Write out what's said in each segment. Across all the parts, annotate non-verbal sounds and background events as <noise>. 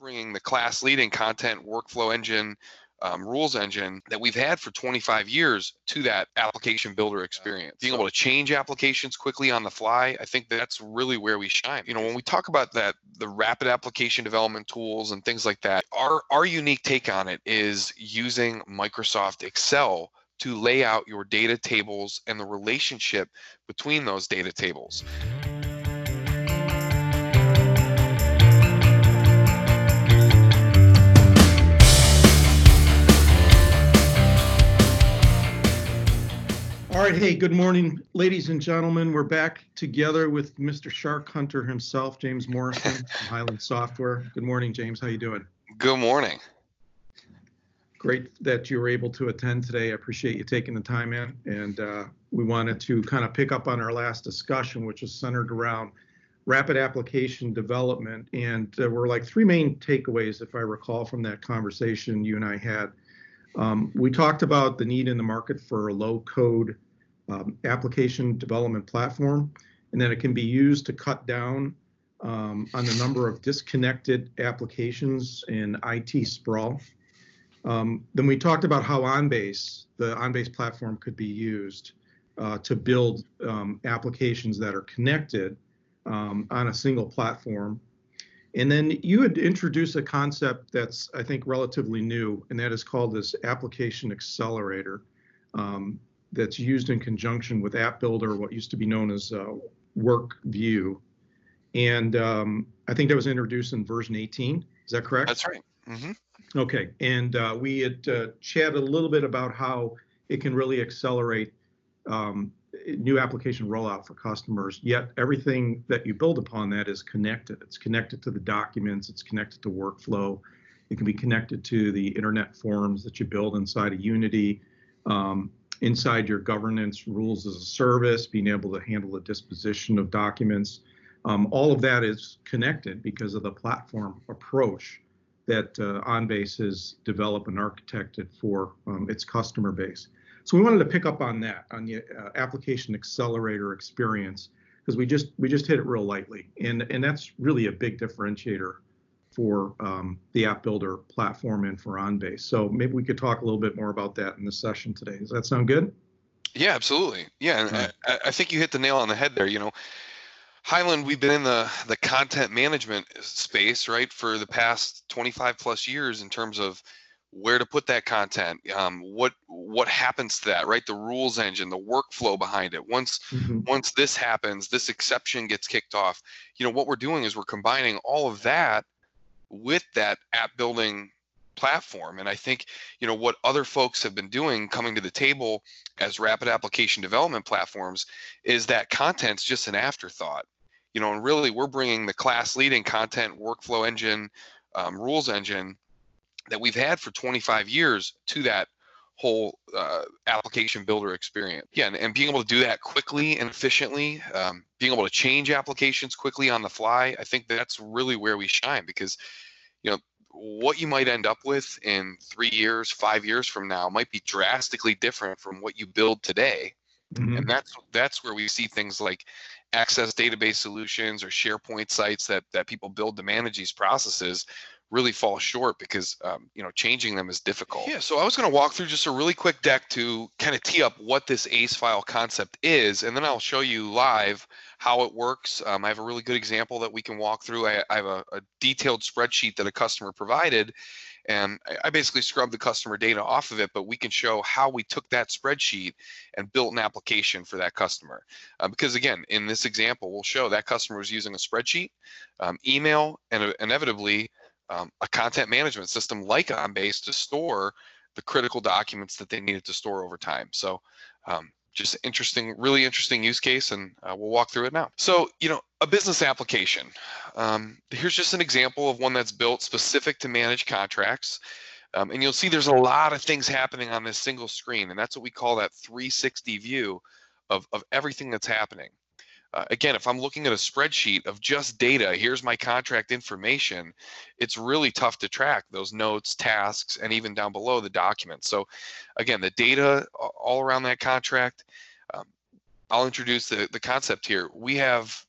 bringing the class leading content workflow engine um, rules engine that we've had for 25 years to that application builder experience. Being able to change applications quickly on the fly, I think that's really where we shine. You know, when we talk about that, the rapid application development tools and things like that, our our unique take on it is using Microsoft Excel to lay out your data tables and the relationship between those data tables. All right, hey, good morning, ladies and gentlemen. We're back together with Mr. Shark Hunter himself, James Morrison from Highland Software. Good morning, James. How you doing? Good morning. Great that you were able to attend today. I appreciate you taking the time in. And uh, we wanted to kind of pick up on our last discussion, which was centered around rapid application development. And there were like three main takeaways, if I recall, from that conversation you and I had. Um, we talked about the need in the market for a low code um, application development platform, and then it can be used to cut down um, on the number of disconnected applications in IT sprawl. Um, then we talked about how OnBase, the OnBase platform, could be used uh, to build um, applications that are connected um, on a single platform. And then you had introduced a concept that's, I think, relatively new, and that is called this application accelerator. Um, that's used in conjunction with App Builder, what used to be known as uh, WorkView. And um, I think that was introduced in version 18. Is that correct? That's right. Mm-hmm. Okay. And uh, we had uh, chatted a little bit about how it can really accelerate um, new application rollout for customers. Yet everything that you build upon that is connected. It's connected to the documents, it's connected to workflow. It can be connected to the internet forms that you build inside of Unity. Um, inside your governance rules as a service, being able to handle the disposition of documents. Um, all of that is connected because of the platform approach that uh, OnBase has developed and architected for um, its customer base. So we wanted to pick up on that, on the uh, application accelerator experience, because we just we just hit it real lightly, and and that's really a big differentiator for um, the app builder platform and for OnBase. So maybe we could talk a little bit more about that in the session today. Does that sound good? Yeah, absolutely. Yeah, and right. I, I, think you hit the nail on the head there. You know, Highland, we've been in the the content management space, right, for the past 25 plus years in terms of where to put that content, um, what what happens to that, right? The rules engine, the workflow behind it. Once mm-hmm. once this happens, this exception gets kicked off. You know, what we're doing is we're combining all of that with that app building platform. And I think, you know, what other folks have been doing coming to the table as rapid application development platforms is that content's just an afterthought. You know, and really we're bringing the class leading content workflow engine, um, rules engine that we've had for 25 years to that whole uh, application builder experience. Yeah, and, and, being able to do that quickly and efficiently, um, being able to change applications quickly on the fly, I think that's really where we shine because, you know, what you might end up with in three years, five years from now might be drastically different from what you build today. Mm-hmm. And that's that's where we see things like access database solutions or SharePoint sites that that people build to manage these processes really fall short because um, you know changing them is difficult. Yeah, so I was going to walk through just a really quick deck to kind of tee up what this ACE file concept is, and then I'll show you live how it works. Um, I have a really good example that we can walk through. I, I have a, a, detailed spreadsheet that a customer provided, and I, I basically scrubbed the customer data off of it, but we can show how we took that spreadsheet and built an application for that customer. Uh, because again, in this example, we'll show that customer was using a spreadsheet, um, email, and uh, inevitably um, a content management system like OnBase to store the critical documents that they needed to store over time. So um, just interesting, really interesting use case, and uh, we'll walk through it now. So, you know, a business application. Um, here's just an example of one that's built specific to manage contracts. Um, and you'll see there's a lot of things happening on this single screen, and that's what we call that 360 view of, of everything that's happening. Uh, again, if I'm looking at a spreadsheet of just data, here's my contract information, it's really tough to track those notes, tasks, and even down below the documents. So again, the data all around that contract, um, I'll introduce the, the concept here. We have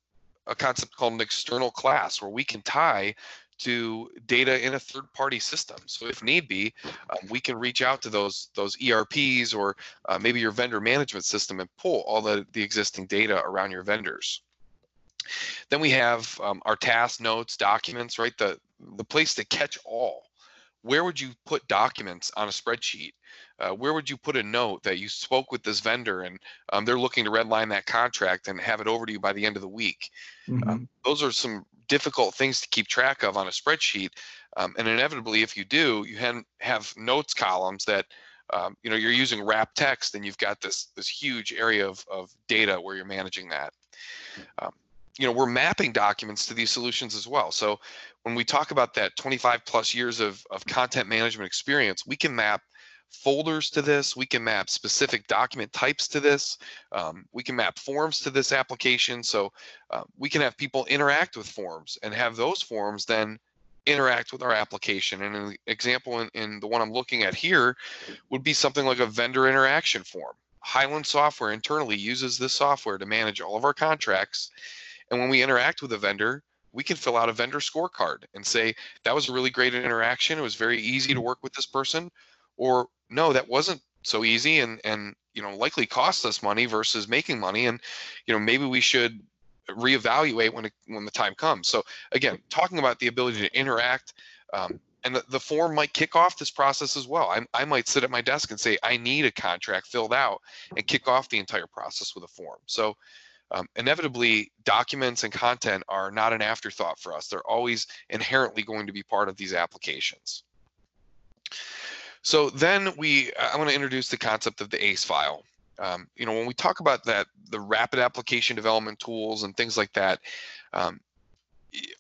a concept called an external class where we can tie to data in a third-party system. So if need be, um, we can reach out to those those ERPs or uh, maybe your vendor management system and pull all the, the existing data around your vendors. Then we have um, our task notes, documents, right? The the place to catch all. Where would you put documents on a spreadsheet? Uh, where would you put a note that you spoke with this vendor and um, they're looking to redline that contract and have it over to you by the end of the week? Mm-hmm. Um, those are some difficult things to keep track of on a spreadsheet. Um, and inevitably, if you do, you have, have notes columns that um, you know you're using wrap text and you've got this this huge area of, of data where you're managing that. Um, you know we're mapping documents to these solutions as well so when we talk about that 25 plus years of, of content management experience we can map folders to this. We can map specific document types to this. Um, we can map forms to this application. So uh, we can have people interact with forms and have those forms then interact with our application. And an example in, in the one i'm looking at here would be something like a vendor interaction form. Highland software internally uses this software to manage all of our contracts. And when we interact with a vendor, we can fill out a vendor scorecard and say, that was a really great interaction. It was very easy to work with this person. Or no, that wasn't so easy and, and you know, likely cost us money versus making money. And, you know, maybe we should reevaluate when it, when the time comes. So again, talking about the ability to interact, um, and the, the form might kick off this process as well. I, I might sit at my desk and say, I need a contract filled out and kick off the entire process with a form. So um, inevitably documents and content are not an afterthought for us. They're always inherently going to be part of these applications. So then we, I want to introduce the concept of the ACE file. Um, you know, when we talk about that, the rapid application development tools and things like that, um,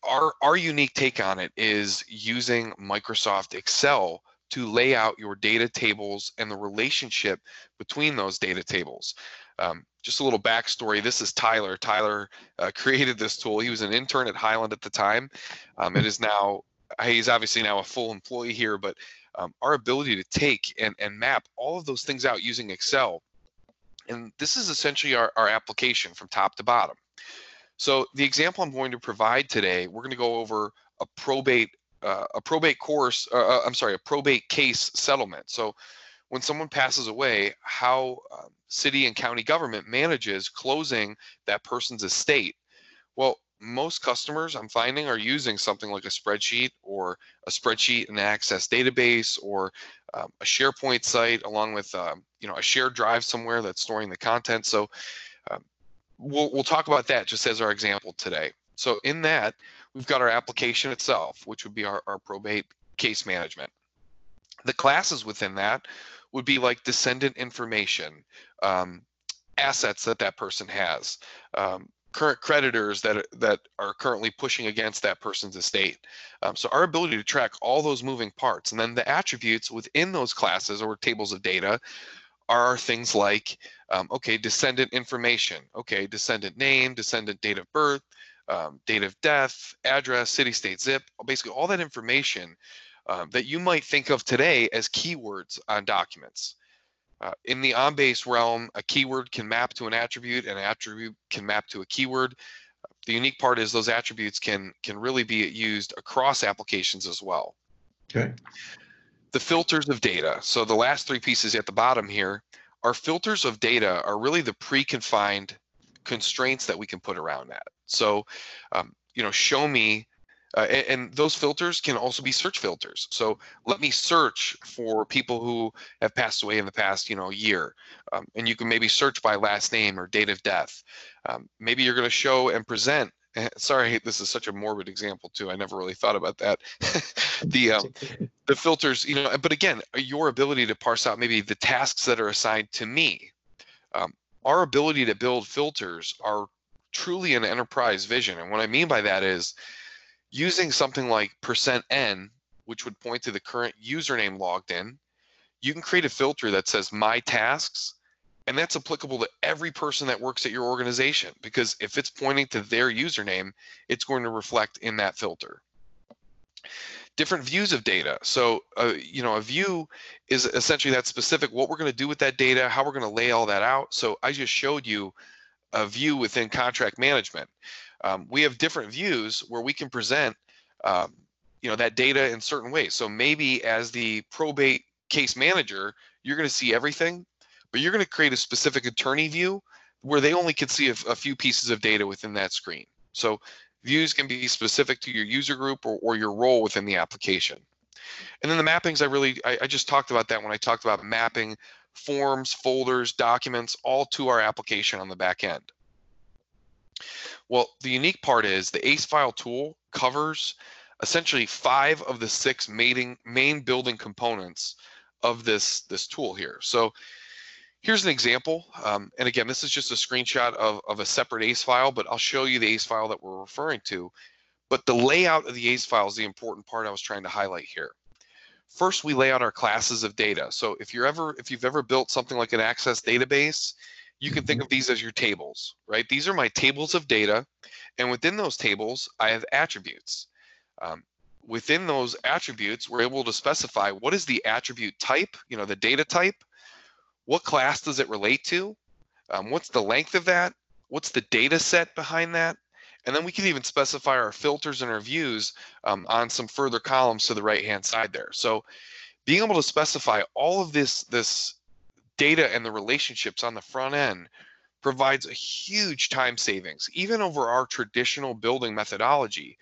our, our unique take on it is using Microsoft Excel to lay out your data tables and the relationship between those data tables. Um, just a little backstory. This is Tyler. Tyler uh, <laughs> created this tool. He was an intern at Highland at the time. Um, it is now, he's obviously now a full employee here, but um, our ability to take and, and map all of those things out using Excel. And this is essentially our, our application from top to bottom. So the example I'm going to provide today, we're going to go over a probate, uh, a probate course, uh, uh I'm sorry, a probate case settlement. So when someone passes away, how um, city and county government manages closing that person's estate. Well, most customers I'm finding are using something like a spreadsheet or a spreadsheet and access database or um, a SharePoint site along with um, you know a shared drive somewhere that's storing the content. So um, we'll we'll talk about that just as our example today. So in that we've got our application itself, which would be our, our probate case management. The classes within that would be like descendant information, um, assets that that person has, um, current creditors that that are currently pushing against that person's estate. Um, so our ability to track all those moving parts and then the attributes within those classes or tables of data are things like, um, okay, descendant information, okay, descendant name, descendant date of birth, um, date of death, address, city, state, zip, basically all that information um, that you might think of today as keywords on documents. Uh, in the OnBase realm, a keyword can map to an attribute, and an attribute can map to a keyword. The unique part is those attributes can can really be used across applications as well. Okay. The filters of data. So the last three pieces at the bottom here are filters of data are really the pre-confined constraints that we can put around that. So, um, you know, show me uh, and, and, those filters can also be search filters. So let me search for people who have passed away in the past, you know, year. Um, and you can maybe search by last name or date of death. Um, maybe you're going to show and present. Sorry, this is such a morbid example too. I never really thought about that. <laughs> the um, <laughs> the filters, you know, but again, your ability to parse out maybe the tasks that are assigned to me. Um, our ability to build filters are truly an enterprise vision, and what I mean by that is using something like percent %n, which would point to the current username logged in, you can create a filter that says my tasks, and that's applicable to every person that works at your organization because if it's pointing to their username, it's going to reflect in that filter. Different views of data. So, uh, you know, a view is essentially that specific what we're going to do with that data, how we're going to lay all that out. So I just showed you a view within contract management um, we have different views where we can present um, you know that data in certain ways. So maybe as the probate case manager, you're going to see everything, but you're going to create a specific attorney view where they only can see a, a, few pieces of data within that screen. So views can be specific to your user group or, or your role within the application. And then the mappings, I really, I, I just talked about that when I talked about mapping forms, folders, documents, all to our application on the back end. Well, the unique part is the ACE file tool covers essentially five of the six main, main building components of this, this tool here. So here's an example. Um, and again, this is just a screenshot of, of a separate ACE file, but I'll show you the ACE file that we're referring to. But the layout of the ACE file is the important part I was trying to highlight here. First, we lay out our classes of data. So if you're ever, if you've ever built something like an Access database, you can think mm-hmm. of these as your tables, right? These are my tables of data. And within those tables, I have attributes. Um, within those attributes, we're able to specify what is the attribute type, you know, the data type, what class does it relate to, um, what's the length of that, what's the data set behind that, and then we can even specify our filters and our views um, on some further columns to the right-hand side there. So being able to specify all of this, this data and the relationships on the front end provides a huge time savings, even over our traditional building methodology.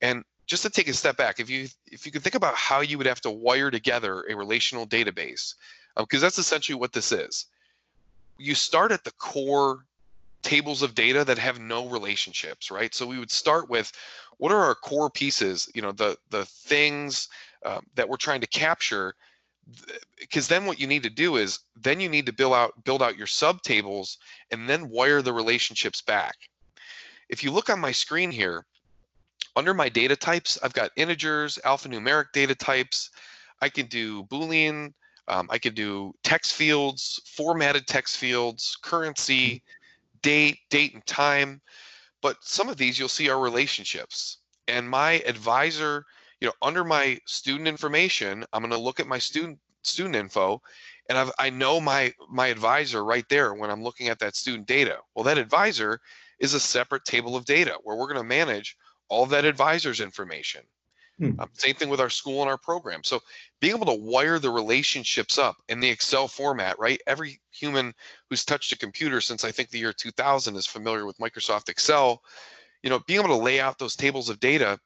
And just to take a step back, if you if you could think about how you would have to wire together a relational database, because um, that's essentially what this is. You start at the core tables of data that have no relationships, right? So we would start with what are our core pieces, you know, the the things um, that we're trying to capture because then what you need to do is then you need to build out build out your subtables and then wire the relationships back. If you look on my screen here, under my data types, I've got integers, alphanumeric data types. I can do Boolean. Um, I can do text fields, formatted text fields, currency, date, date and time. But some of these you'll see are relationships. And my advisor, you know, under my student information, I'm going to look at my student student info, and I've, I know my my advisor right there when I'm looking at that student data. Well, that advisor is a separate table of data where we're going to manage all that advisor's information. Hmm. Um, same thing with our school and our program. So being able to wire the relationships up in the Excel format, right? Every human who's touched a computer since I think the year 2000 is familiar with Microsoft Excel. You know, being able to lay out those tables of data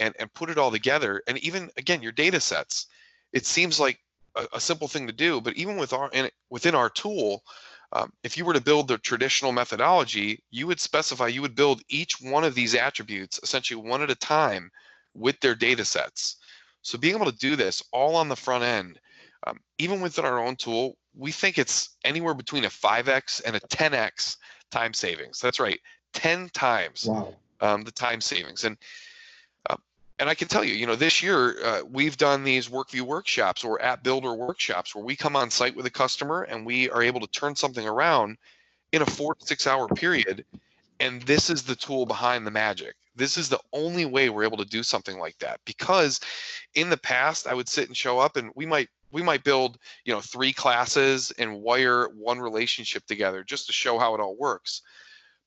and, and put it all together, and even again your data sets. It seems like a, a simple thing to do, but even with our in, within our tool, um, if you were to build the traditional methodology, you would specify, you would build each one of these attributes essentially one at a time with their data sets. So being able to do this all on the front end, um, even within our own tool, we think it's anywhere between a 5x and a 10x time savings. That's right, 10 times wow. um, the time savings. And and I can tell you, you know, this year uh, we've done these WorkView workshops or app builder workshops where we come on site with a customer and we are able to turn something around in a four to six hour period. And this is the tool behind the magic. This is the only way we're able to do something like that because in the past I would sit and show up and we might we might build you know three classes and wire one relationship together just to show how it all works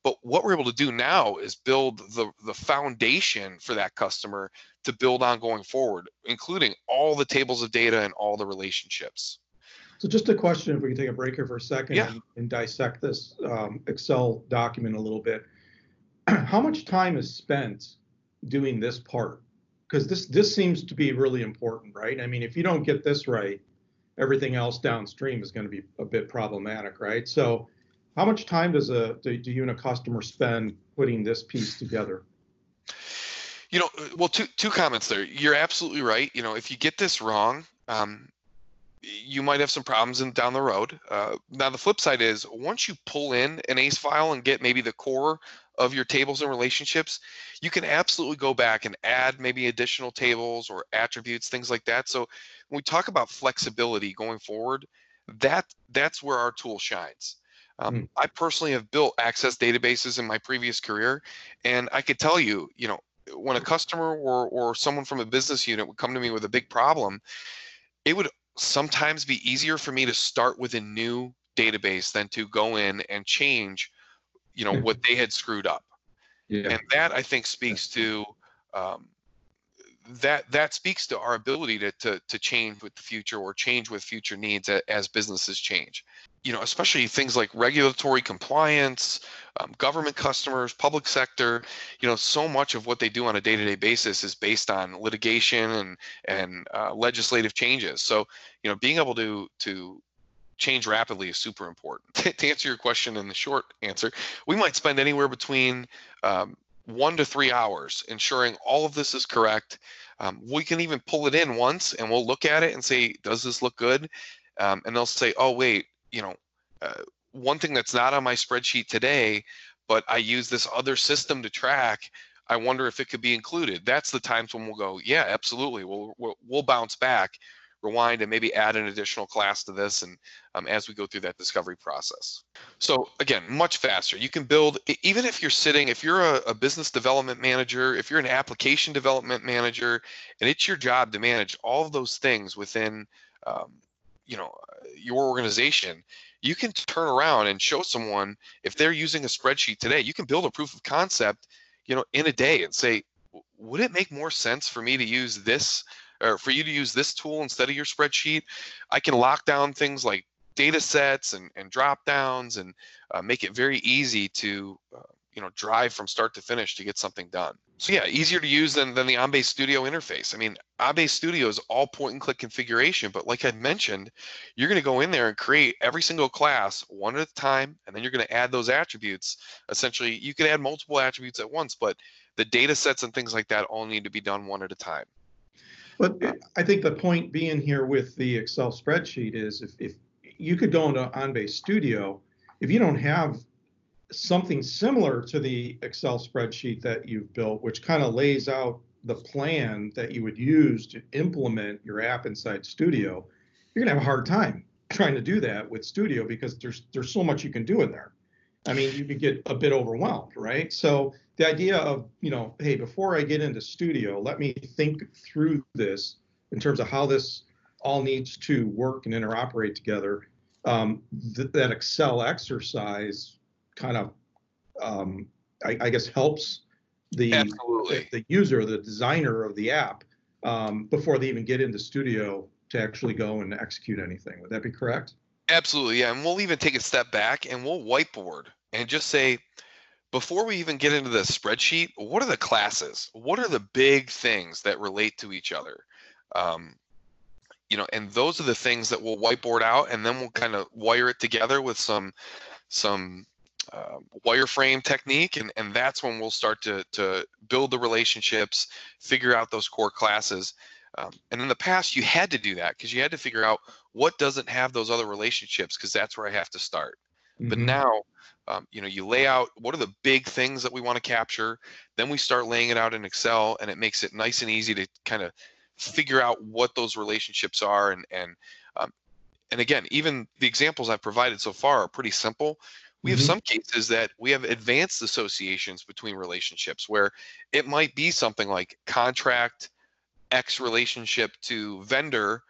but what we're able to do now is build the, the foundation for that customer to build on going forward, including all the tables of data and all the relationships. So just a question, if we can take a break here for a second yeah. and, and, dissect this um, Excel document a little bit. <clears throat> How much time is spent doing this part? Because this this seems to be really important, right? I mean, if you don't get this right, everything else downstream is going to be a bit problematic, right? So how much time does a do, do you and a customer spend putting this piece together? You know, well, two two comments there. You're absolutely right. You know, if you get this wrong, um, you might have some problems in, down the road. Uh, now, the flip side is once you pull in an ACE file and get maybe the core of your tables and relationships, you can absolutely go back and add maybe additional tables or attributes, things like that. So when we talk about flexibility going forward, that that's where our tool shines. Um, mm. I personally have built access databases in my previous career, and I could tell you, you know, when a customer or or someone from a business unit would come to me with a big problem, it would sometimes be easier for me to start with a new database than to go in and change, you know, what they had screwed up. Yeah. And that I think speaks to um, that that speaks to our ability to, to to change with the future or change with future needs as businesses change. You know especially things like regulatory compliance um, government customers public sector you know so much of what they do on a day-to-day basis is based on litigation and and uh, legislative changes. So you know being able to to change rapidly is super important. <laughs> To answer your question in the short answer we might spend anywhere between um, one to three hours ensuring all of this is correct. Um, we can even pull it in once and we'll look at it and say, does this look good? Um, and they'll say, oh, wait, you know, uh, one thing that's not on my spreadsheet today, but I use this other system to track. I wonder if it could be included. That's the times when we'll go, yeah, absolutely. We'll, we'll, we'll bounce back rewind and maybe add an additional class to this and um, as we go through that discovery process. So again much faster. You can build even if you're sitting if you're a, a, business development manager if you're an application development manager and it's your job to manage all of those things within um, you know your organization you can turn around and show someone if they're using a spreadsheet today you can build a proof of concept you know in a day and say would it make more sense for me to use this or for you to use this tool instead of your spreadsheet, I can lock down things like data sets and, and drop downs and uh, make it very easy to uh, you know drive from start to finish to get something done. So yeah, easier to use than, than the OnBase Studio interface. I mean, OnBase Studio is all point and click configuration, but like I mentioned, you're going to go in there and create every single class one at a time, and then you're going to add those attributes. Essentially, you can add multiple attributes at once, but the data sets and things like that all need to be done one at a time. But I think the point being here with the Excel spreadsheet is if, if you could go into OnBase Studio, if you don't have something similar to the Excel spreadsheet that you've built, which kind of lays out the plan that you would use to implement your app inside Studio, you're gonna have a hard time trying to do that with Studio because there's there's so much you can do in there. I mean, you could get a bit overwhelmed, right? So the idea of, you know, hey, before I get into studio, let me think through this in terms of how this all needs to work and interoperate together. Um, th- that Excel exercise kind of, um, I, I, guess, helps the, the, the user, the designer of the app, um, before they even get into Studio to actually go and execute anything. Would that be correct? Absolutely, yeah. And we'll even take a step back and we'll whiteboard and just say, before we even get into the spreadsheet, what are the classes? What are the big things that relate to each other? Um, you know, and those are the things that we'll whiteboard out, and then we'll kind of wire it together with some some uh, wireframe technique, and and that's when we'll start to to build the relationships, figure out those core classes. Um, and in the past, you had to do that because you had to figure out what doesn't have those other relationships because that's where I have to start. Mm-hmm. But now um, you know, you lay out what are the big things that we want to capture. Then we start laying it out in Excel, and it makes it nice and easy to kind of figure out what those relationships are. And and um, and again, even the examples I've provided so far are pretty simple. We have mm-hmm. some cases that we have advanced associations between relationships where it might be something like contract X relationship to vendor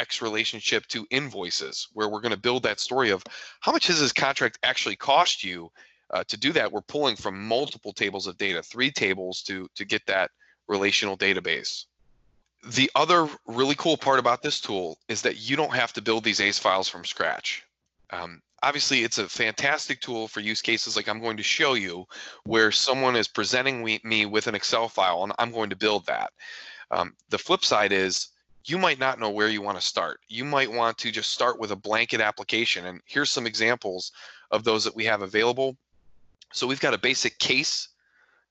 X relationship to invoices, where we're going to build that story of how much does this contract actually cost you uh, to do that. We're pulling from multiple tables of data, three tables to to get that relational database. The other really cool part about this tool is that you don't have to build these ACE files from scratch. Um, obviously, it's a fantastic tool for use cases like I'm going to show you, where someone is presenting me with an Excel file and I'm going to build that. Um, the flip side is you might not know where you want to start. You might want to just start with a blanket application. And here's some examples of those that we have available. So we've got a basic case,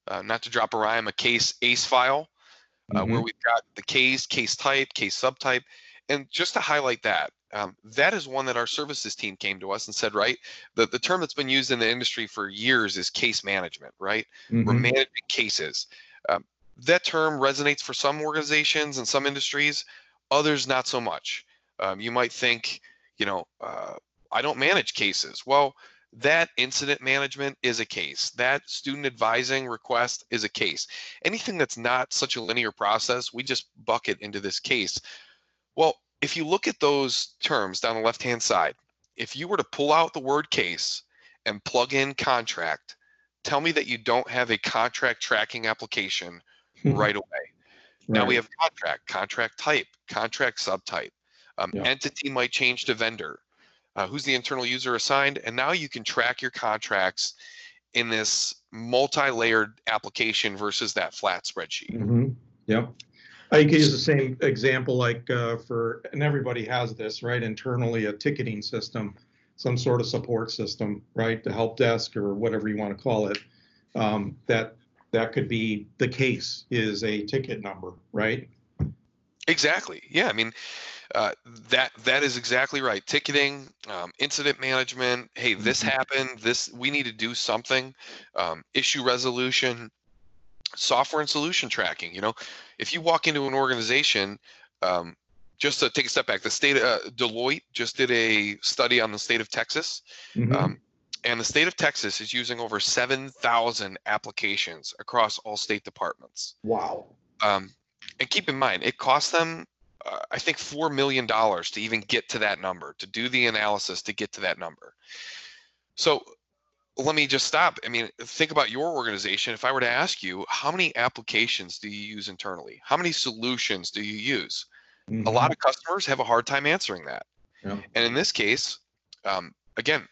uh, not to drop a rhyme, a case ACE file, uh, mm-hmm. where we've got the case, case type, case subtype. And just to highlight that, um, that is one that our services team came to us and said, right, the, the term that's been used in the industry for years is case management, right? Mm-hmm. We're managing cases. Um, that term resonates for some organizations and some industries, others not so much. Um, you might think, you know, uh, I don't manage cases. Well, that incident management is a case. That student advising request is a case. Anything that's not such a linear process, we just bucket into this case. Well, if you look at those terms down the left hand side, if you were to pull out the word case and plug in contract, tell me that you don't have a contract tracking application right away. Now we have contract, contract type, contract subtype. Um, Yeah. Entity might change to vendor. Uh, who's the internal user assigned? And now you can track your contracts in this multi-layered application versus that flat spreadsheet. Mhm. Yep. I could use the same example like uh, for, and everybody has this, right? Internally, a ticketing system, some sort of support system, right? The help desk or whatever you want to call it. Um, that that could be the case is a ticket number, right? Exactly. Yeah. I mean, uh, that that is exactly right. Ticketing, um, incident management. Hey, this Mhm. happened. This we need to do something. Um, issue resolution, software and solution tracking. You know, if you walk into an organization, um, just to take a step back, the state uh, Deloitte just did a study on the state of Texas. Mhm. And the state of Texas is using over 7,000 applications across all state departments. wow. Um, and keep in mind, it cost them, uh, I think, $4 million to even get to that number, to do the analysis to get to that number. So let me just stop. I mean, think about your organization. If I were to ask you, how many applications do you use internally? How many solutions do you use? A lot of customers have a hard time answering that. Yeah. And in this case, um, again,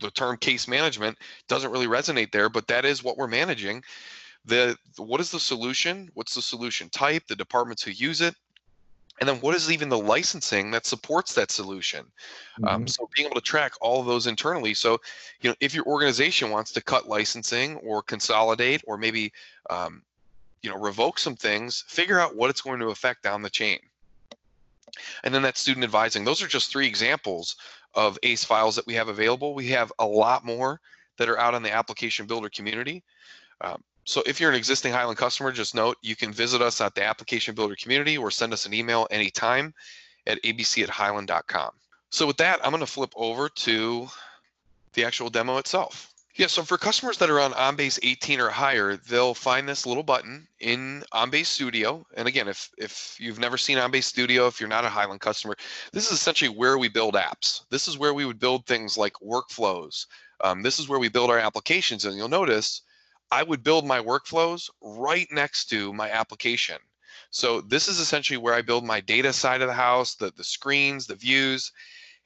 the term case management doesn't really resonate there, but that is what we're managing. The what is the solution? What's the solution type? The departments who use it, and then what is even the licensing that supports that solution? Um, Mhm. so being able to track all of those internally. So, you know, if your organization wants to cut licensing or consolidate or maybe, um, you know, revoke some things, figure out what it's going to affect down the chain. And then that student advising. Those are just three examples of ACE files that we have available. We have a lot more that are out on the application builder community. Um, so if you're an existing Highland customer, just note you can visit us at the application builder community or send us an email anytime at abc at highland.com. So with that, I'm going to flip over to the actual demo itself. Yeah, so for customers that are on OnBase 18 or higher, they'll find this little button in OnBase Studio. And again, if if you've never seen OnBase Studio, if you're not a Highland customer, this is essentially where we build apps. This is where we would build things like workflows. Um, this is where we build our applications. And you'll notice I would build my workflows right next to my application. So this is essentially where I build my data side of the house, the, the screens, the views.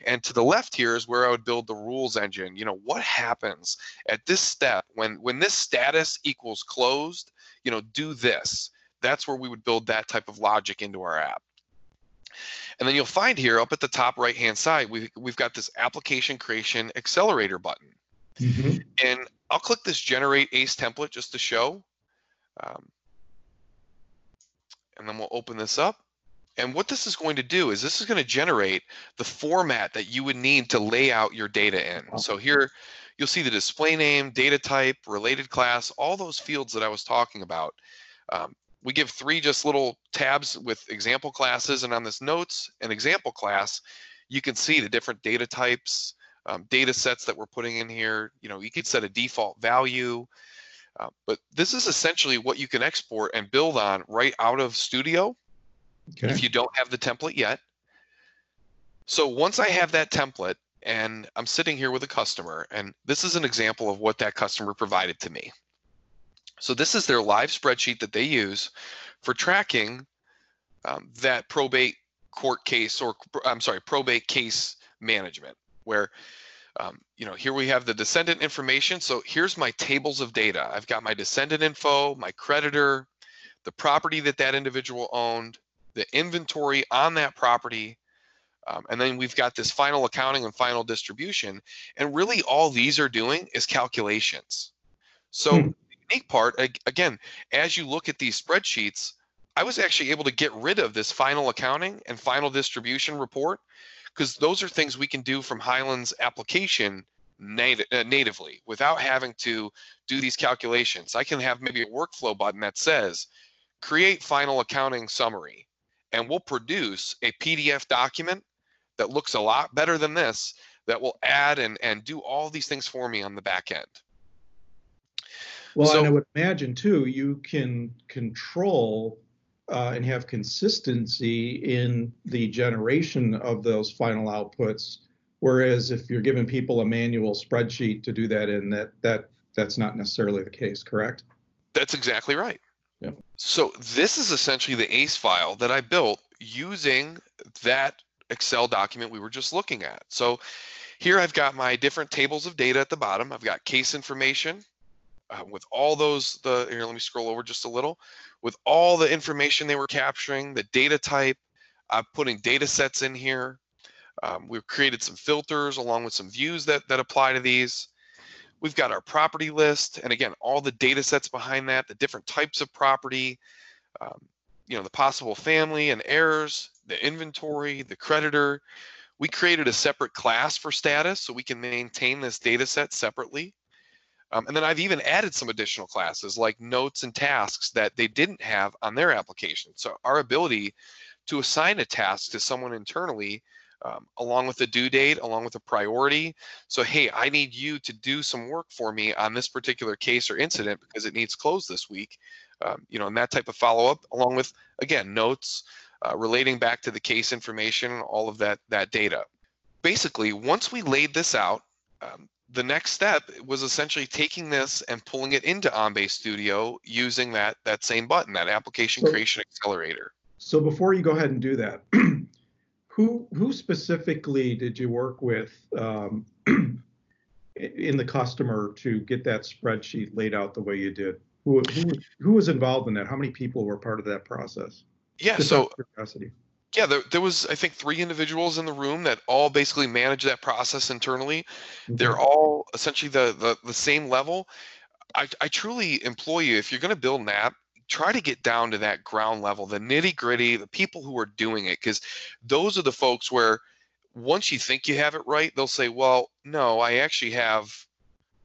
And to the left here is where I would build the rules engine. You know, what happens at this step when when this status equals closed, you know, do this. That's where we would build that type of logic into our app. And then you'll find here up at the top right hand side, we've, we've got this application creation accelerator button. Mhm. And I'll click this generate ACE template just to show. Um, and then we'll open this up. And what this is going to do is this is going to generate the format that you would need to lay out your data in. So here you'll see the display name, data type, related class, all those fields that I was talking about. Um, we give three just little tabs with example classes and on this notes and example class, you can see the different data types, um, data sets that we're putting in here. You know, you could set a default value, uh, but this is essentially what you can export and build on right out of Studio Okay. if you don't have the template yet. So once I have that template and I'm sitting here with a customer, and this is an example of what that customer provided to me. So this is their live spreadsheet that they use for tracking um, that probate court case, or I'm sorry, probate case management, where um, you know here we have the descendant information. So here's my tables of data. I've got my descendant info, my creditor, the property that that individual owned, the inventory on that property, um, and then we've got this final accounting and final distribution. And really, all these are doing is calculations. So Hmm. the unique part, again, as you look at these spreadsheets, I was actually able to get rid of this final accounting and final distribution report because those are things we can do from Highland's application nat- uh, natively without having to do these calculations. I can have maybe a workflow button that says create final accounting summary and we'll produce a PDF document that looks a lot better than this that will add and, and do all these things for me on the back end. Well, So- and I would imagine too, you can control uh, and have consistency in the generation of those final outputs. Whereas if you're giving people a manual spreadsheet to do that in, that that that's not necessarily the case, correct? That's exactly right. So this is essentially the ACE file that I built using that Excel document we were just looking at. So here I've got my different tables of data at the bottom. I've got case information uh, with all those, the here, let me scroll over just a little, with all the information they were capturing, the data type, I'm putting data sets in here. Um, we've created some filters along with some views that, that apply to these. We've got our property list, and again, all the data sets behind that, the different types of property, um, you know, the possible family and heirs, the inventory, the creditor. We created a separate class for status so we can maintain this data set separately. Um, and then I've even added some additional classes like notes and tasks that they didn't have on their application. So our ability to assign a task to someone internally um, along with the due date, along with a priority. So, hey, I need you to do some work for me on this particular case or incident because it needs closed this week. Um, you know, and that type of follow up, along with again notes uh, relating back to the case information, all of that that data. Basically, once we laid this out, um, the next step was essentially taking this and pulling it into OnBase Studio using that that same button, that application so, creation accelerator. So before you go ahead and do that, <clears throat> who who specifically did you work with um, <clears throat> in the customer to get that spreadsheet laid out the way you did? Who who who was involved in that? How many people were part of that process? Yeah, Just so curiosity. yeah, there, there was I think three individuals in the room that all basically manage that process internally. They're all essentially the the, the same level. I, I truly employ you if you're going to build an app, try to get down to that ground level, the nitty gritty, the people who are doing it, because those are the folks where once you think you have it right, they'll say, well, no, I actually have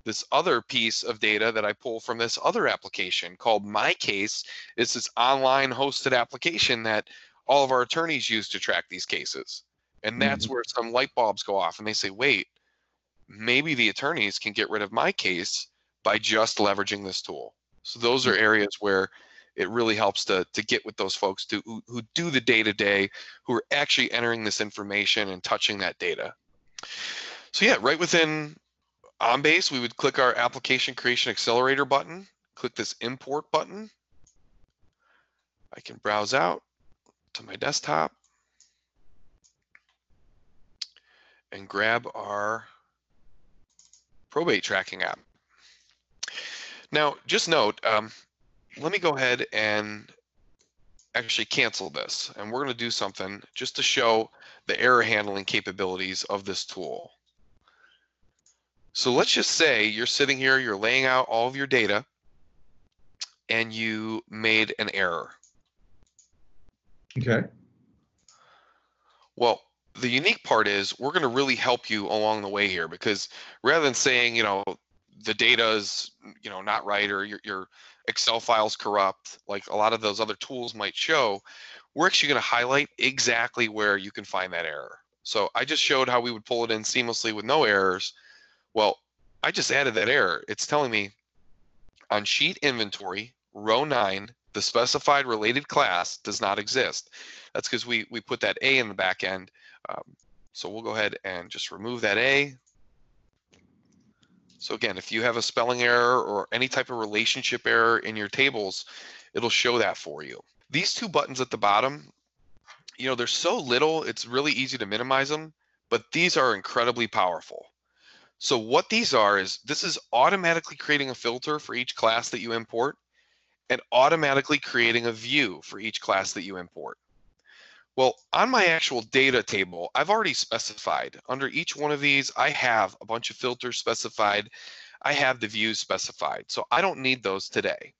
this other piece of data that I pull from this other application called My Case. It's this online hosted application that all of our attorneys use to track these cases. And that's mm-hmm. where some light bulbs go off and they say, wait, maybe the attorneys can get rid of my case by just leveraging this tool. So those are mm. areas where it really helps to to get with those folks to who, who do the day to day, who are actually entering this information and touching that data. So yeah, right within OnBase, we would click our application creation accelerator button, click this import button. I can browse out to my desktop and grab our probate tracking app. Now, just note, um, let me go ahead and actually cancel this. And we're going to do something just to show the error handling capabilities of this tool. So let's just say you're sitting here, you're laying out all of your data, and you made an error. Okay. Well, the unique part is we're going to really help you along the way here because rather than saying, you know, the data is, you know, not right or your, your Excel files corrupt, like a lot of those other tools might show, we're actually going to highlight exactly where you can find that error. So I just showed how we would pull it in seamlessly with no errors. Well, I just added that error. It's telling me on sheet inventory, row nine, the specified related class does not exist. That's because we, we put that A in the back end. Um, so we'll go ahead and just remove that A. So again, if you have a spelling error or any type of relationship error in your tables, it'll show that for you. These two buttons at the bottom, you know, they're so little, it's really easy to minimize them, but these are incredibly powerful. So what these are is this is automatically creating a filter for each class that you import and automatically creating a view for each class that you import. Well, on my actual data table, I've already specified under each one of these, I have a bunch of filters specified. I have the views specified. So I don't need those today.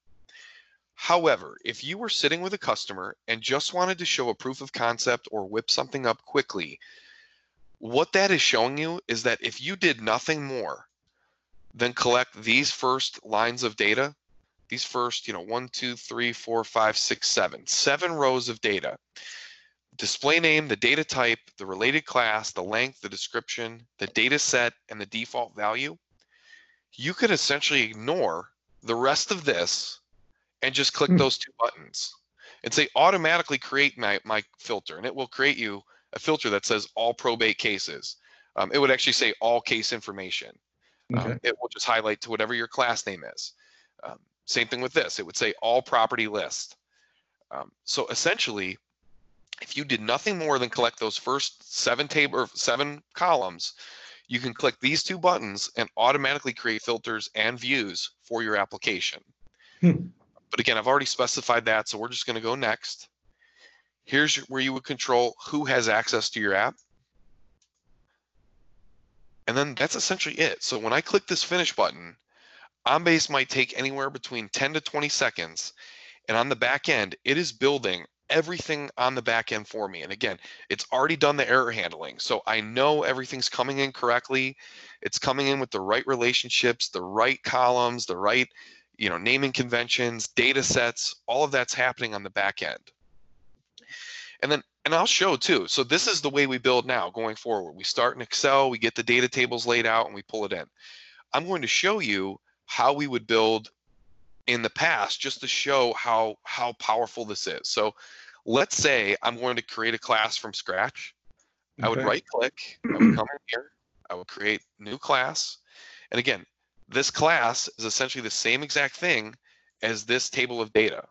However, if you were sitting with a customer and just wanted to show a proof of concept or whip something up quickly, what that is showing you is that if you did nothing more than collect these first lines of data, these first, you know, one, two, three, four, five, six, seven, seven rows of data, display name, the data type, the related class, the length, the description, the data set, and the default value, you could essentially ignore the rest of this and just click hmm. those two buttons and say automatically create my, my filter. And it will create you a filter that says all probate cases. Um, it would actually say all case information. Um, okay. Um, it will just highlight to whatever your class name is. Um, Same thing with this. It would say all property list. Um, so essentially, if you did nothing more than collect those first seven table or seven columns, you can click these two buttons and automatically create filters and views for your application. Hmm. But again, I've already specified that, so we're just going to go next. Here's where you would control who has access to your app. And then that's essentially it. So when I click this finish button, OnBase might take anywhere between 10 to 20 seconds. And on the back end, it is building everything on the back end for me. And again, it's already done the error handling. So I know everything's coming in correctly. It's coming in with the right relationships, the right columns, the right, you know, naming conventions, data sets, all of that's happening on the back end. And then, and I'll show too. So this is the way we build now going forward. We start in Excel, we get the data tables laid out and we pull it in. I'm going to show you how we would build in the past just to show how how powerful this is. So let's say I'm going to create a class from scratch. I would right click, I would come in here, I would create new class. And again, this class is essentially the same exact thing as this table of data.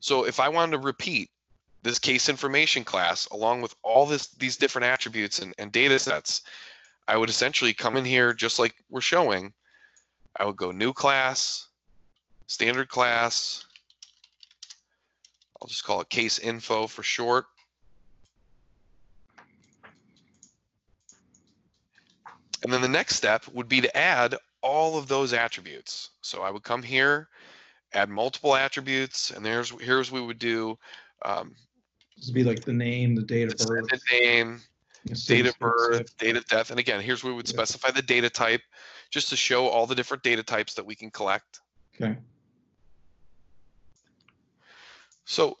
So if I wanted to repeat this case information class along with all this these different attributes and, and data sets, I would essentially come in here just like we're showing. I would go new class, standard class. I'll just call it case info for short. And then the next step would be to add all of those attributes. So I would come here, add multiple attributes, and there's here's what we would do um, This would be like the name, the date of birth. descendant name, the date of birth, date of death, and again, here's where we would Yeah. specify the data type, just to show all the different data types that we can collect. Okay, So,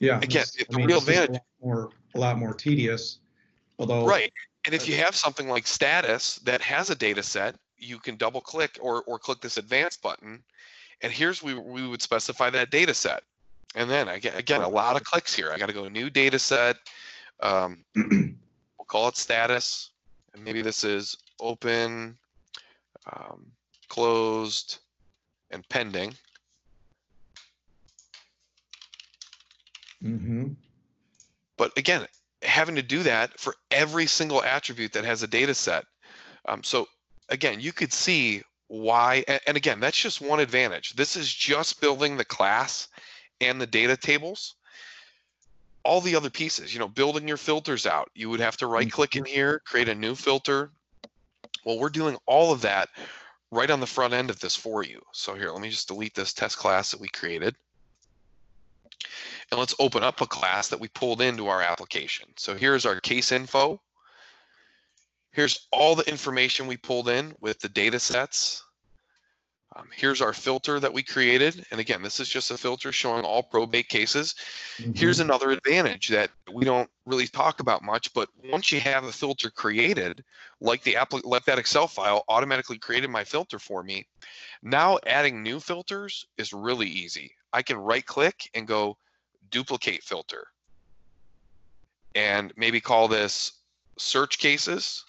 yeah. Again, this- I the mean, real this is a advantage- lot More, a lot more tedious, although. right, and if you have something like status that has a data set, you can double click or, or click this advanced button, and here's we we would specify that data set. And then again, again, a lot of clicks here. I got to go to new data set. Um, <clears throat> we'll call it status, and maybe this is open, um, closed, and pending. Hmm But again, having to do that for every single attribute that has a data set. Um, so again, you could see why, and, and again, that's just one advantage. This is just building the class and the data tables. All the other pieces, you know, building your filters out, you would have to right click in here, create a new filter. Well, we're doing all of that right on the front end of this for you. So here, let me just delete this test class that we created. And let's open up a class that we pulled into our application. So here's our case info. Here's all the information we pulled in with the data sets. Um, here's our filter that we created. And again, this is just a filter showing all probate cases. Here's Mm-hmm. another advantage that we don't really talk about much, but once you have a filter created, like the app, like that Excel file automatically created my filter for me. Now adding new filters is really easy. I can right click and go duplicate filter and maybe call this search cases.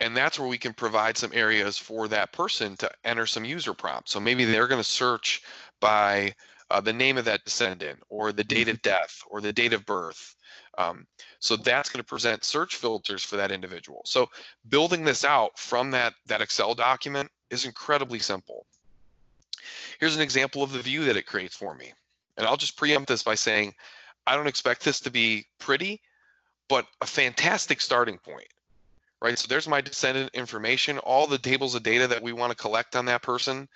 And that's where we can provide some areas for that person to enter some user prompts. So maybe they're going to search by uh, the name of that descendant or the date of death or the date of birth. Um, so that's going to present search filters for that individual. So building this out from that, that Excel document is incredibly simple. Here's an example of the view that it creates for me. And I'll just preempt this by saying, I don't expect this to be pretty, but a fantastic starting point, right? So there's my descendant information, all the tables of data that we want to collect on that person.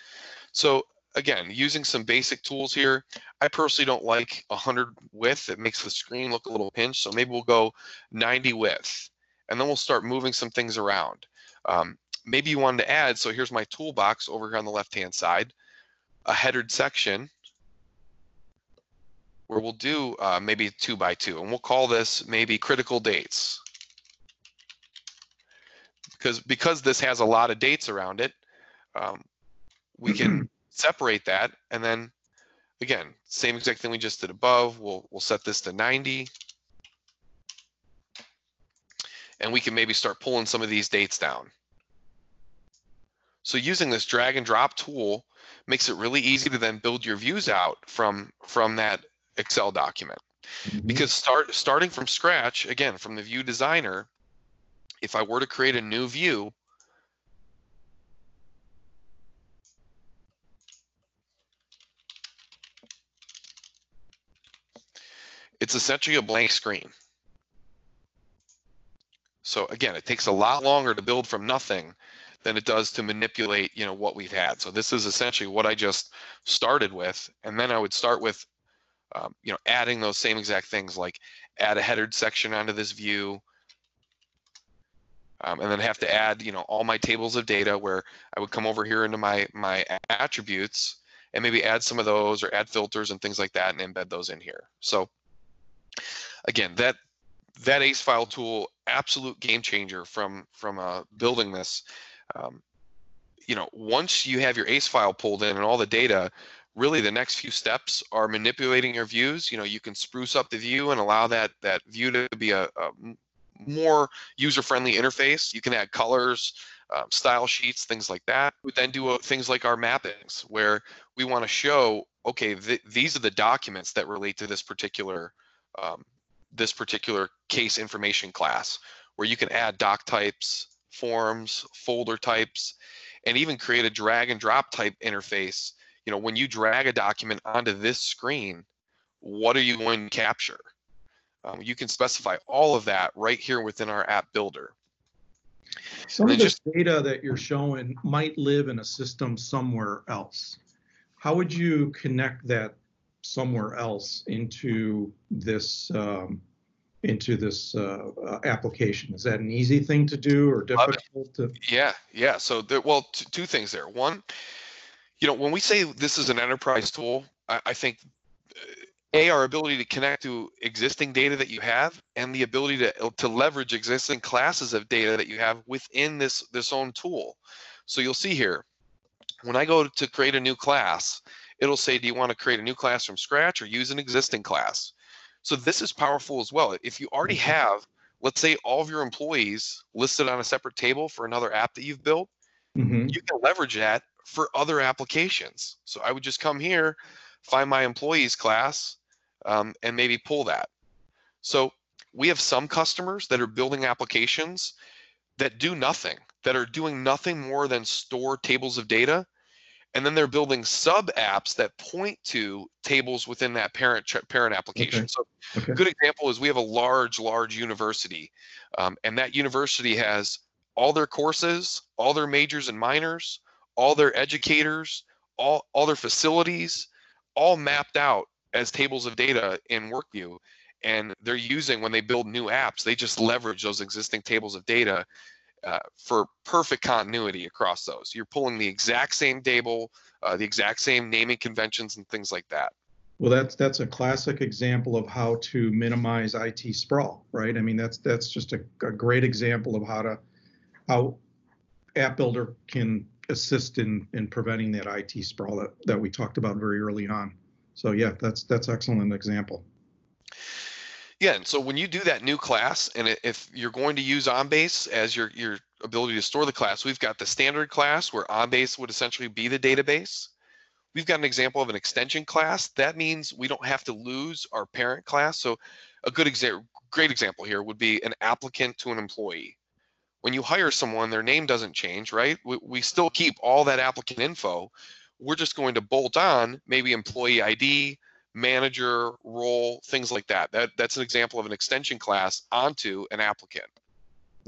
So again, using some basic tools here, I personally don't like 100 width. It makes the screen look a little pinched. So maybe we'll go 90 width, and then we'll start moving some things around. Um, maybe you wanted to add, so here's my toolbox over here on the left-hand side, a headered section where we'll do uh, maybe two by two, and we'll call this maybe critical dates. Because because this has a lot of dates around it, um, we can <clears throat> separate that, and then again, same exact thing we just did above. We'll we'll set this to 90. and we can maybe start pulling some of these dates down. So using this drag and drop tool makes it really easy to then build your views out from from that Excel document. Mm-hmm. Because start starting from scratch, again, from the view designer, if I were to create a new view, it's essentially a blank screen. So again, it takes a lot longer to build from nothing than it does to manipulate, you know, what we've had. So this is essentially what I just started with, and then I would start with, um, you know, adding those same exact things like add a headered section onto this view, um, and then have to add, you know, all my tables of data where I would come over here into my my attributes and maybe add some of those or add filters and things like that and embed those in here. So again, that that ACE file tool absolute game changer from from uh, building this um, you know once you have your ACE file pulled in and all the data really the next few steps are manipulating your views. You know you can spruce up the view and allow that that view to be a, a more user friendly interface. You can add colors um, style sheets things like that. We then do uh, things like our mappings where we want to show okay th- these are the documents that relate to this particular um, this particular case information class where you can add doc types, forms, folder types, and even create a drag and drop type interface. You know, when you drag a document onto this screen, what are you going to capture? Um, you can specify all of that right here within our app builder. Some of data that you're showing might live in a system somewhere else. How would you connect that somewhere else into this um, into this uh, uh, application. Is that an easy thing to do or difficult to? Yeah, yeah. So there, well, t- two things there. One, you know, when we say this is an enterprise tool, I, I think uh, a our ability to connect to existing data that you have and the ability to to leverage existing classes of data that you have within this this own tool. So you'll see here, when I go to create a new class, it'll say, do you want to create a new class from scratch or use an existing class? So this is powerful as well. If you already mm-hmm. have, let's say all of your employees listed on a separate table for another app that you've built, mm-hmm. you can leverage that for other applications. So I would just come here, find my employees class, um, and maybe pull that. So we have some customers that are building applications that do nothing, that are doing nothing more than store tables of data and then they're building sub apps that point to tables within that parent parent application. Okay. So, okay. good example is we have a large, large university, um, and that university has all their courses, all their majors and minors, all their educators, all all their facilities, all mapped out as tables of data in WorkView. And they're using when they build new apps, they just leverage those existing tables of data uh, for perfect continuity across those. You're pulling the exact same table, uh, the exact same naming conventions and things like that. Well, that's that's a classic example of how to minimize IT sprawl, right? I mean, that's that's just a, a great example of how to how App Builder can assist in in preventing that IT sprawl that, that we talked about very early on. So yeah, that's that's excellent example. Yeah, and so when you do that new class, and if you're going to use OnBase as your your ability to store the class, we've got the standard class where OnBase would essentially be the database. We've got an example of an extension class. That means we don't have to lose our parent class. So a good example, great example here would be an applicant to an employee. When you hire someone, their name doesn't change, right? We, we still keep all that applicant info. We're just going to bolt on maybe employee ID, manager role, things like that. That that's an example of an extension class onto an applicant.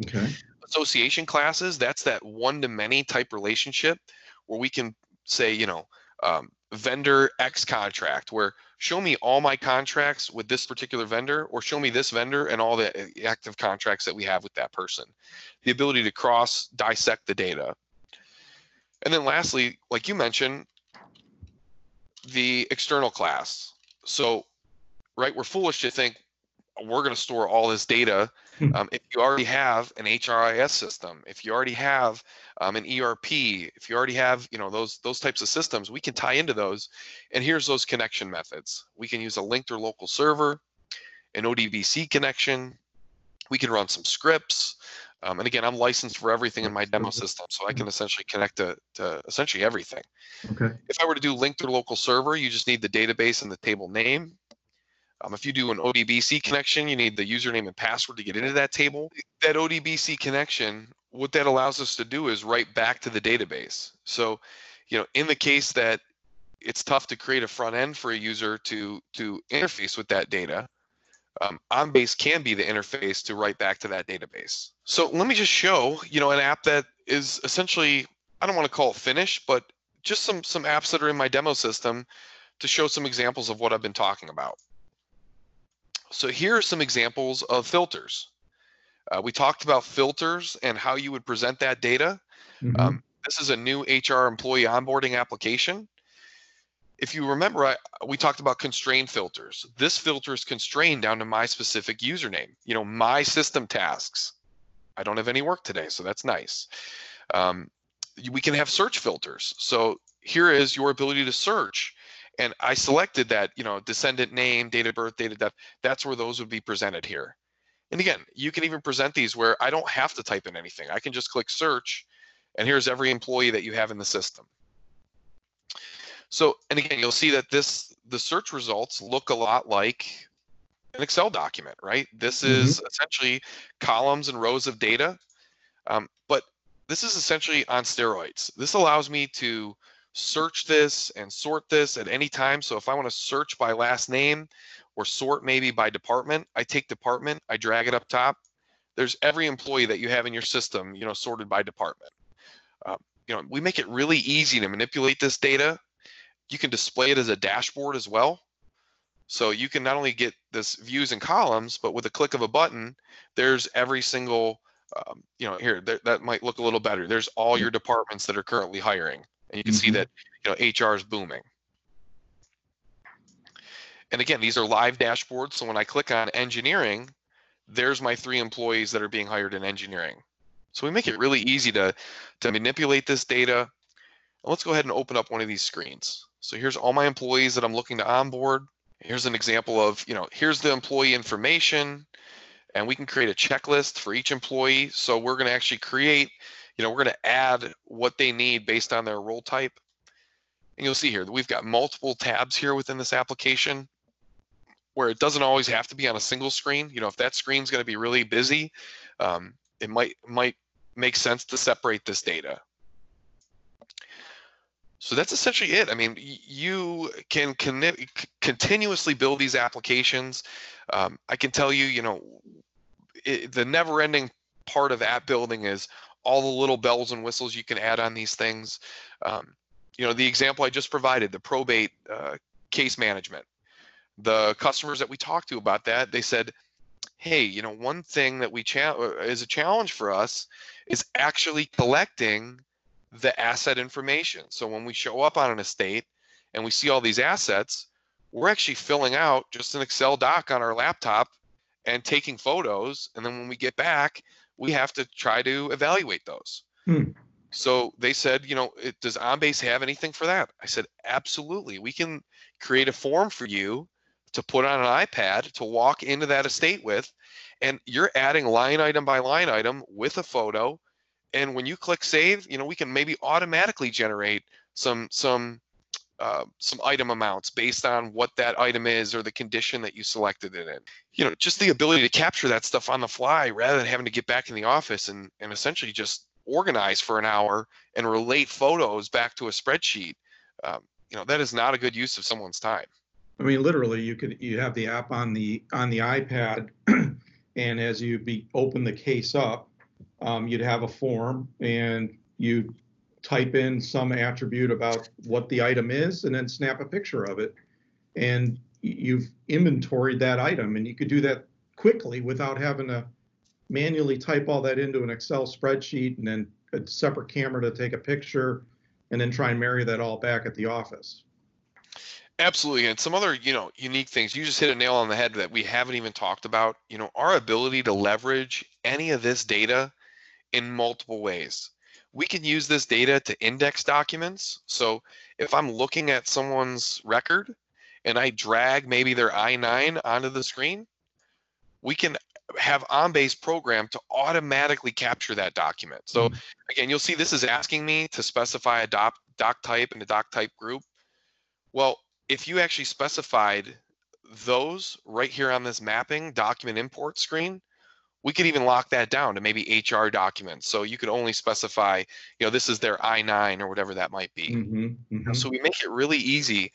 Okay. Association classes, that's that one to many type relationship where we can say, you know, um, vendor X contract, where show me all my contracts with this particular vendor, or show me this vendor and all the uh, active contracts that we have with that person. The ability to cross dissect the data. And then lastly, like you mentioned, the external class. So, right, we're foolish to think we're going to store all this data. Hmm. Um, if you already have an HRIS system, if you already have um, an ERP, if you already have, you know, those those types of systems, we can tie into those. And here's those connection methods. We can use a linked or local server, an ODBC connection, We can run some scripts. Um, and again, I'm licensed for everything in my demo system, so I can essentially connect to, to essentially everything. Okay. If I were to do link to local server, you just need the database and the table name. Um, if you do an ODBC connection, you need the username and password to get into that table. That ODBC connection, what that allows us to do is write back to the database. So, you know, in the case that it's tough to create a front end for a user to to interface with that data, um, OnBase can be the interface to write back to that database. So let me just show, you know, an app that is essentially, I don't want to call it finished, but just some some apps that are in my demo system to show some examples of what I've been talking about. So here are some examples of filters. Uh, we talked about filters and how you would present that data. Mhm. Um, this is a new HR employee onboarding application. If you remember, I, we talked about constrained filters. This filter is constrained down to my specific username, you know, my system tasks. I don't have any work today, so that's nice. Um, we can have search filters. So here is your ability to search. And I selected that, you know, descendant name, date of birth, date of death. That's where those would be presented here. And again, you can even present these where I don't have to type in anything. I can just click search, and here's every employee that you have in the system. So, and again, you'll see that this the search results look a lot like an Excel document, right? This is essentially columns and rows of data, um, but this is essentially on steroids. This allows me to search this and sort this at any time. So if I want to search by last name or sort maybe by department, I take department, I drag it up top. There's every employee that you have in your system, you know, sorted by department. Uh, you know, we make it really easy to manipulate this data. You can display it as a dashboard as well. So you can not only get this views and columns, but with a click of a button, there's every single, um, you know, here that, that might look a little better. There's all your departments that are currently hiring, and you can see Mhm. that you know HR is booming. And again, these are live dashboards. So when I click on engineering, there's my three employees that are being hired in engineering. So we make it really easy to to manipulate this data. Let's go ahead and open up one of these screens. So here's all my employees that I'm looking to onboard. Here's an example of, you know, here's the employee information and we can create a checklist for each employee. So we're going to actually create, you know, we're going to add what they need based on their role type. And you'll see here that we've got multiple tabs here within this application where it doesn't always have to be on a single screen. You know, if that screen's going to be really busy, um, it might might make sense to separate this data. So that's essentially it. I mean, you can conne- c- continuously build these applications. Um, I can tell you, you know, it, the never-ending part of app building is all the little bells and whistles you can add on these things. Um, you know, the example I just provided, the probate uh, case management. The customers that we talked to about that, they said, "Hey, you know, one thing that we cha- uh, is a challenge for us is actually collecting." The asset information. So when we show up on an estate and we see all these assets, we're actually filling out just an Excel doc on our laptop and taking photos. And then when we get back, we have to try to evaluate those. Hmm. So they said, you know, it, does OnBase have anything for that? I said, absolutely. We can create a form for you to put on an iPad to walk into that estate with, and you're adding line item by line item with a photo and when you click save you know we can maybe automatically generate some some uh, some item amounts based on what that item is or the condition that you selected it in. You know just the ability to capture that stuff on the fly rather than having to get back in the office and and essentially just organize for an hour and relate photos back to a spreadsheet um, you know that is not a good use of someone's time. I mean, literally, you could you have the app on the on the iPad, <clears throat> and as you be open the case up, um, you'd have a form, and you type in some attribute about what the item is, and then snap a picture of it, and you've inventoried that item, and you could do that quickly without having to manually type all that into an Excel spreadsheet, and then a separate camera to take a picture, and then try and marry that all back at the office. Absolutely. And some other, you know, unique things. You just hit a nail on the head that we haven't even talked about. You know, our ability to leverage any of this data in multiple ways. We can use this data to index documents. So if I'm looking at someone's record and I drag maybe their I 9 onto the screen, we can have OnBase program to automatically capture that document. So mm. again, you'll see this is asking me to specify a doc, doc type and a doc type group. Well, if you actually specified those right here on this mapping document import screen, we could even lock that down to maybe HR documents. So you could only specify, you know, this is their I-9 or whatever that might be. Mm-hmm, mm-hmm. So we make it really easy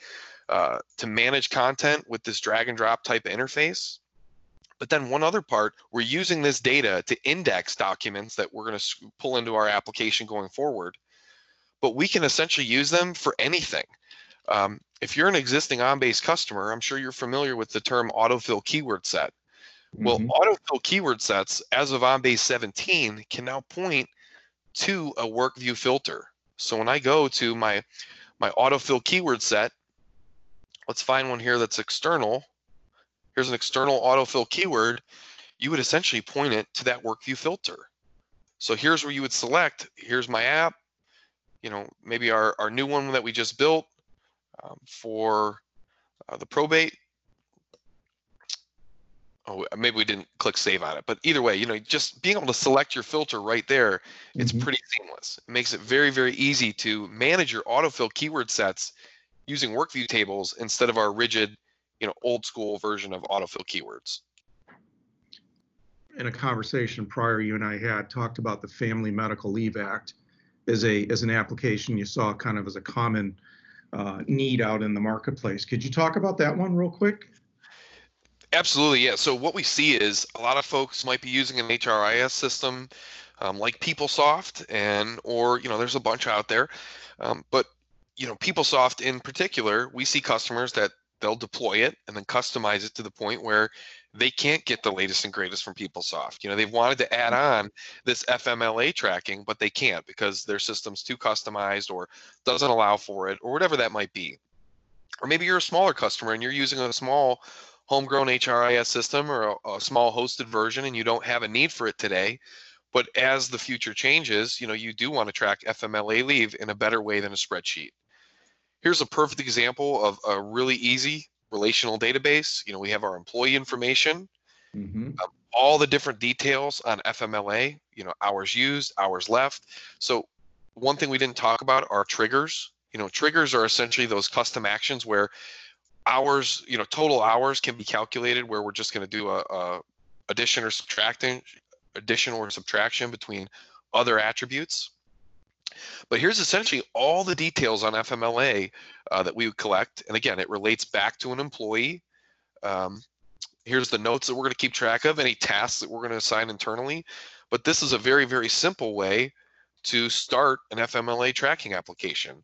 uh, to manage content with this drag and drop type of interface. But then one other part, we're using this data to index documents that we're going to pull into our application going forward. But we can essentially use them for anything. Um, if you're an existing OnBase customer, I'm sure you're familiar with the term autofill keyword set. Well, mm-hmm. autofill keyword sets, as of OnBase 17, can now point to a WorkView filter. So when I go to my my autofill keyword set, let's find one here that's external. Here's an external autofill keyword. You would essentially point it to that WorkView filter. So here's where you would select, here's my app, you know, maybe our, our new one that we just built um, for uh, the probate oh maybe we didn't click save on it but either way you know just being able to select your filter right there it's mm-hmm. pretty seamless. It makes it very very easy to manage your autofill keyword sets using WorkView tables instead of our rigid you know old school version of autofill keywords. In a conversation prior you and i had talked about the family medical leave act as a as an application you saw kind of as a common uh, need out in the marketplace. Could you talk about that one real quick Absolutely, yeah. So what we see is a lot of folks might be using an HRIS system um, like PeopleSoft, and or you know, there's a bunch out there. Um, but you know, PeopleSoft in particular, we see customers that they'll deploy it and then customize it to the point where they can't get the latest and greatest from PeopleSoft. You know, they've wanted to add on this FMLA tracking, but they can't because their system's too customized or doesn't allow for it or whatever that might be. Or maybe you're a smaller customer and you're using a small homegrown HRIS system or a, a, small hosted version and you don't have a need for it today. But as the future changes, you know, you do want to track FMLA leave in a better way than a spreadsheet. Here's a perfect example of a really easy relational database. You know, we have our employee information, mm-hmm. um, all the different details on FMLA, you know, hours used, hours left. So one thing we didn't talk about are triggers. You know, triggers are essentially those custom actions where hours, you know, total hours can be calculated where we're just going to do a, a addition or subtracting, addition or subtraction between other attributes. But here's essentially all the details on FMLA uh, that we would collect. And again, it relates back to an employee. Um, here's the notes that we're going to keep track of, any tasks that we're going to assign internally. But this is a very, very simple way to start an FMLA tracking application.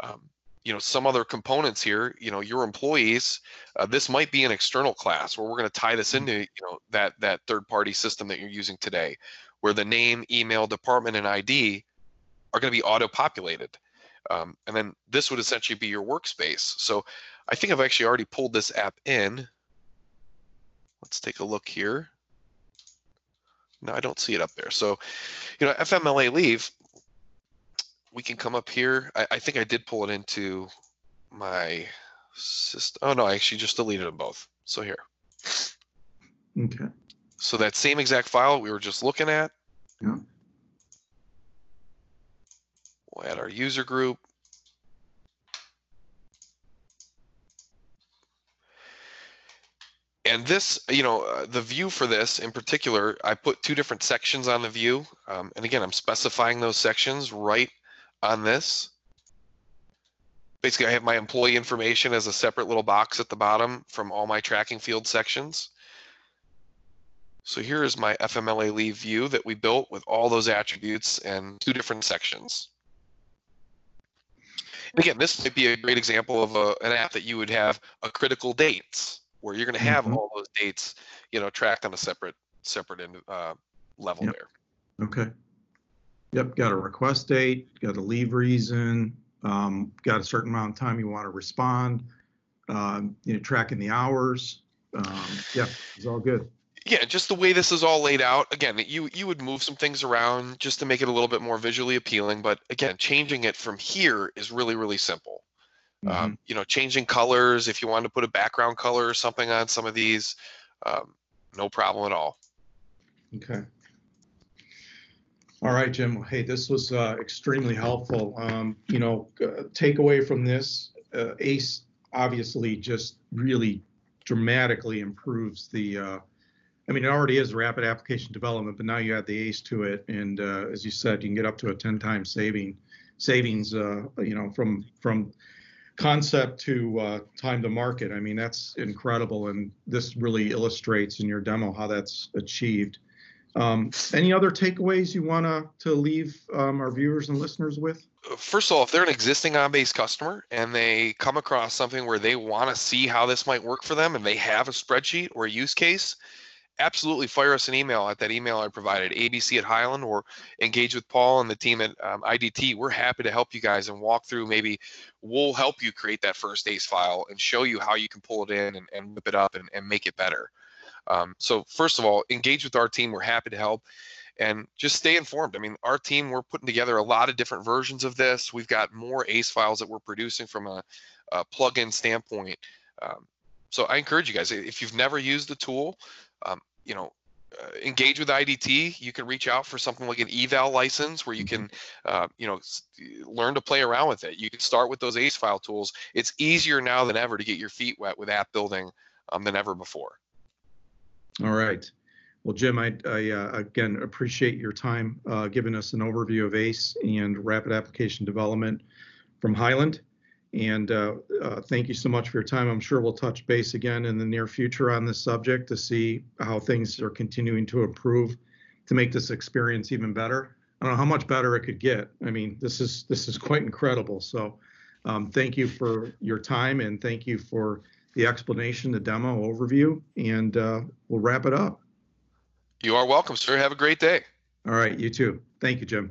Um, you know some other components here you know your employees uh, this might be an external class where we're going to tie this mm-hmm. into you know that that third party system that you're using today where the name email department and id are going to be auto populated um, and then this would essentially be your workspace. So i think i've actually already pulled this app in. Let's take a look here. No i don't see it up there. So you know fmla leave we can come up here. I, I, think I did pull it into my system. Oh no, I actually just deleted them both. So here. Okay. So that same exact file we were just looking at. Yeah. We'll add our user group. And this, you know, uh, the view for this in particular, I put two different sections on the view. Um, and again, I'm specifying those sections right on this. Basically, I have my employee information as a separate little box at the bottom from all my tracking field sections. So here is my FMLA leave view that we built with all those attributes and two different sections. And again, this might be a great example of a, an app that you would have a critical dates where you're going to have mm-hmm. all those dates, you know, tracked on a separate separate uh, level yep. there. Okay. Yep, got a request date, got a leave reason, um, got a certain amount of time you want to respond, um, you know, tracking the hours. Um, yeah, it's all good. Yeah, just the way this is all laid out. Again, you you would move some things around just to make it a little bit more visually appealing. But again, changing it from here is really really simple. Um, mm-hmm. Um, you know, changing colors if you want to put a background color or something on some of these, um, no problem at all. Okay. All right, Jim. Hey, this was uh, extremely helpful. Um, you know, uh, takeaway from this, uh, ACE obviously just really dramatically improves the. Uh, I mean, it already is rapid application development, but now you add the ACE to it, and uh, as you said, you can get up to a 10 times saving savings. Uh, you know, from from concept to uh, time to market. I mean, that's incredible, and this really illustrates in your demo how that's achieved. Um, any other takeaways you want to to leave um, our viewers and listeners with? First of all, if they're an existing OnBase customer and they come across something where they want to see how this might work for them, and they have a spreadsheet or a use case, absolutely fire us an email at that email I provided, abc at Hyland, or engage with Paul and the team at um, IDT. We're happy to help you guys and walk through. Maybe we'll help you create that first ACE file and show you how you can pull it in and, and whip it up and, and make it better. Um, so first of all, engage with our team. We're happy to help and just stay informed. I mean, our team, we're putting together a lot of different versions of this. We've got more ACE files that we're producing from a, a plugin standpoint. Um, so I encourage you guys, if you've never used the tool, um, you know, uh, engage with IDT. You can reach out for something like an eval license where you can, mm-hmm. uh, you know, learn to play around with it. You can start with those ACE file tools. It's easier now than ever to get your feet wet with app building um, than ever before. All right. Well, Jim, I, I uh, again appreciate your time uh, giving us an overview of ACE and rapid application development from Hyland. And uh, uh, thank you so much for your time. I'm sure we'll touch base again in the near future on this subject to see how things are continuing to improve to make this experience even better. I don't know how much better it could get. I mean, this is this is quite incredible. So, um, thank you for your time and thank you for the explanation, the demo overview, and uh, we'll wrap it up. You are welcome, sir. Have a great day. All right, you too. Thank you, Jim.